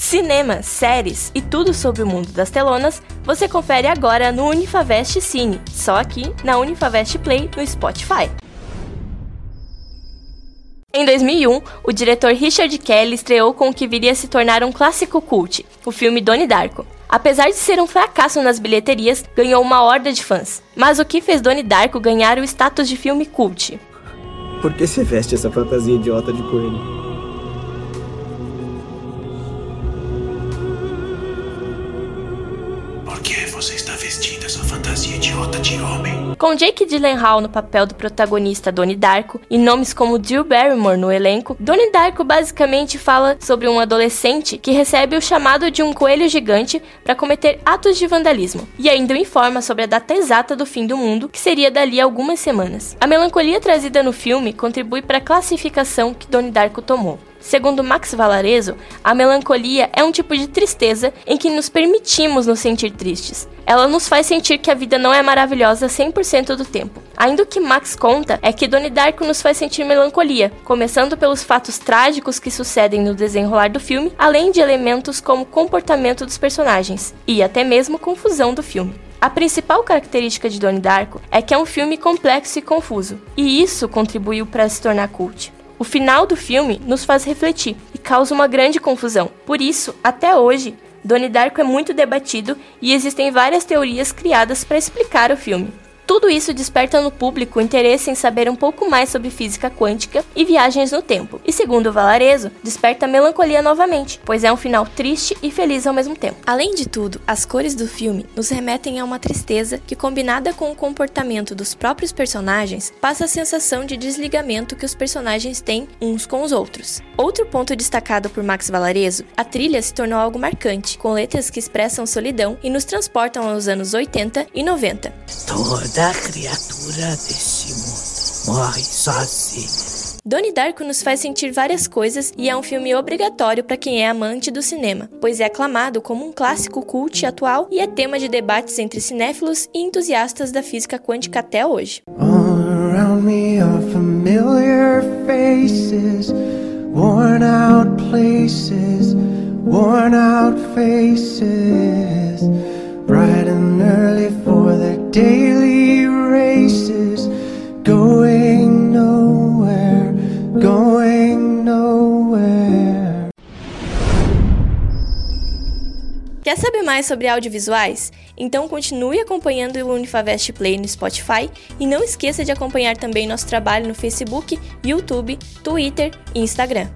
Cinema, séries e tudo sobre o mundo das telonas você confere agora no Unifavest Cine, só aqui na Unifavest Play no Spotify. Em 2001, o diretor Richard Kelly estreou com o que viria a se tornar um clássico cult, o filme Donnie Darko. Apesar de ser um fracasso nas bilheterias, ganhou uma horda de fãs. Mas o que fez Donnie Darko ganhar o status de filme cult? Por que você veste essa fantasia idiota de coelho? Com Jake Gyllenhaal no papel do protagonista Donnie Darko e nomes como Drew Barrymore no elenco, Donnie Darko basicamente fala sobre um adolescente que recebe o chamado de um coelho gigante para cometer atos de vandalismo e ainda o informa sobre a data exata do fim do mundo, que seria dali a algumas semanas. A melancolia trazida no filme contribui para a classificação que Donnie Darko tomou. Segundo Max Valarezo, a melancolia é um tipo de tristeza em que nos permitimos nos sentir tristes. Ela nos faz sentir que a vida não é maravilhosa 100% do tempo. Ainda o que Max conta é que Donnie Darko nos faz sentir melancolia, começando pelos fatos trágicos que sucedem no desenrolar do filme, além de elementos como comportamento dos personagens e até mesmo confusão do filme. A principal característica de Donnie Darko é que é um filme complexo e confuso, e isso contribuiu para se tornar cult. O final do filme nos faz refletir e causa uma grande confusão. Por isso, até hoje, Donnie Darko é muito debatido e existem várias teorias criadas para explicar o filme. Tudo isso desperta no público o interesse em saber um pouco mais sobre física quântica e viagens no tempo. E segundo Valarezo, desperta melancolia novamente, pois é um final triste e feliz ao mesmo tempo. Além de tudo, as cores do filme nos remetem a uma tristeza que, combinada com o comportamento dos próprios personagens, passa a sensação de desligamento que os personagens têm uns com os outros. Outro ponto destacado por Max Valarezo, a trilha se tornou algo marcante, com letras que expressam solidão e nos transportam aos anos 80 e 90. Toda Toda criatura desse mundo morre sozinha. Donnie Darko nos faz sentir várias coisas e é um filme obrigatório para quem é amante do cinema, pois é aclamado como um clássico cult atual e é tema de debates entre cinéfilos e entusiastas da física quântica até hoje. worn out places, worn out faces, bright and early for the daily going nowhere, going nowhere. Quer saber mais sobre audiovisuais? Então continue acompanhando o Unifavest Play no Spotify e não esqueça de acompanhar também nosso trabalho no Facebook, YouTube, Twitter e Instagram.